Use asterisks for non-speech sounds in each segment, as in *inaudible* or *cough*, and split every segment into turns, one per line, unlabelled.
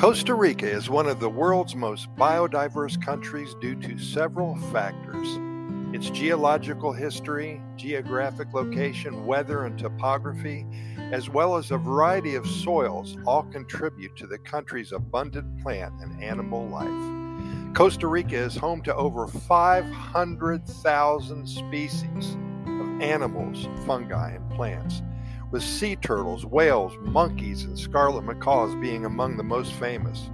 Costa Rica is one of the world's most biodiverse countries due to several factors. Its geological history, geographic location, weather, and topography, as well as a variety of soils, all contribute to the country's abundant plant and animal life. Costa Rica is home to over 500,000 species of animals, fungi, and plants with sea turtles, whales, monkeys, and scarlet macaws being among the most famous.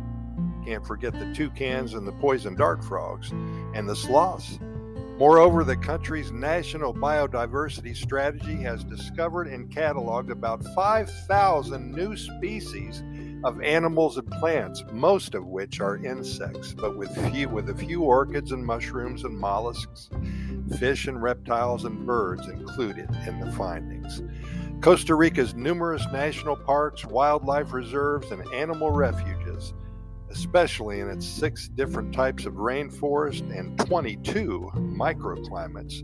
Can't forget the toucans and the poison dart frogs, and the sloths. Moreover, the country's national biodiversity strategy has discovered and cataloged about 5,000 new species of animals and plants, most of which are insects, but with few with a few orchids and mushrooms and mollusks, fish and reptiles and birds included in the findings. Costa Rica's numerous national parks, wildlife reserves, and animal refuges, especially in its six different types of rainforest and 22 microclimates,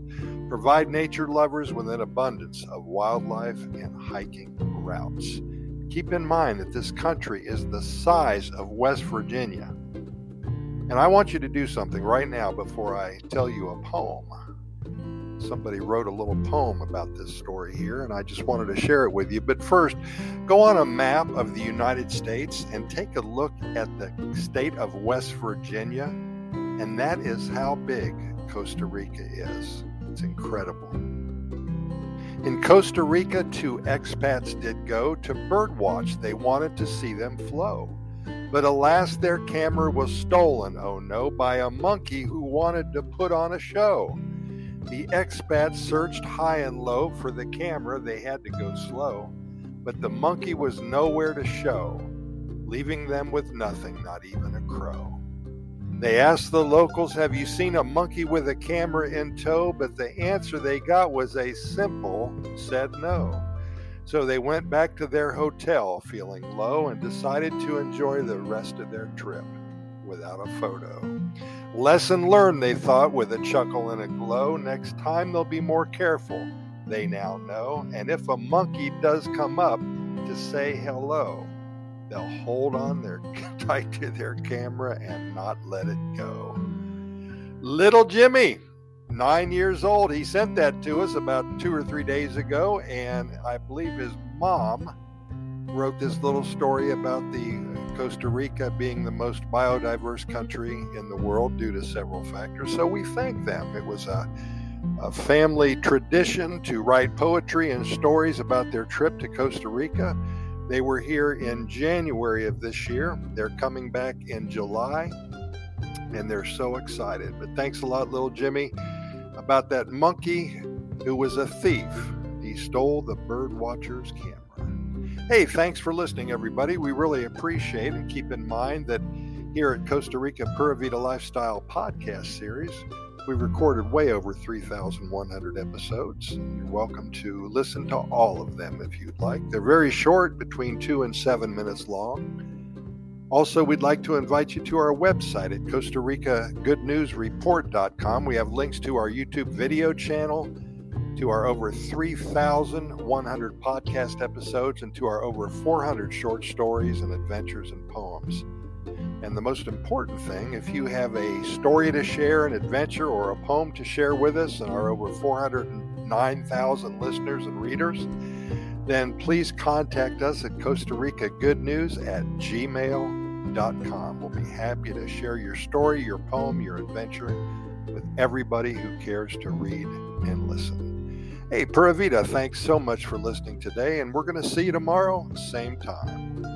provide nature lovers with an abundance of wildlife and hiking routes. Keep in mind that this country is the size of West Virginia. And I want you to do something right now before I tell you a poem somebody wrote a little poem about this story here, and I just wanted to share it with you. But first, go on a map of the United States and take a look at the state of West Virginia, and that is how big Costa Rica is. It's incredible. In Costa Rica, two expats did go to birdwatch. They wanted to see them flow. But alas, their camera was stolen, oh no, by a monkey who wanted to put on a show. The expats searched high and low for the camera, they had to go slow, but the monkey was nowhere to show, leaving them with nothing, not even a crow. They asked the locals, Have you seen a monkey with a camera in tow? But the answer they got was a simple said no. So they went back to their hotel feeling low and decided to enjoy the rest of their trip without a photo. Lesson learned, they thought with a chuckle and a glow. Next time they'll be more careful, they now know. And if a monkey does come up to say hello, they'll hold on their *laughs* tight to their camera and not let it go. Little Jimmy, nine years old, he sent that to us about two or three days ago, and I believe his mom wrote this little story about the Costa Rica being the most biodiverse country in the world due to several factors. So we thank them. It was a, a family tradition to write poetry and stories about their trip to Costa Rica. They were here in January of this year. They're coming back in July, and they're so excited. But thanks a lot, little Jimmy, about that monkey who was a thief. He stole the bird watcher's camera. Hey, thanks for listening, everybody. We really appreciate it. Keep in mind that here at Costa Rica Pura Vida Lifestyle podcast series, we've recorded way over 3,100 episodes. You're welcome to listen to all of them if you'd like. They're very short, between two and seven minutes long. Also, we'd like to invite you to our website at Costa Rica Good News Report.com. We have links to our YouTube video channel to our over 3,100 podcast episodes and to our over 400 short stories and adventures and poems. And the most important thing, if you have a story to share, an adventure, or a poem to share with us and our over 409,000 listeners and readers, then please contact us at Costa Rica Good News at gmail.com. We'll be happy to share your story, your poem, your adventure with everybody who cares to read and listen. Hey, Pura Vida, thanks so much for listening today, and we're going to see you tomorrow, same time.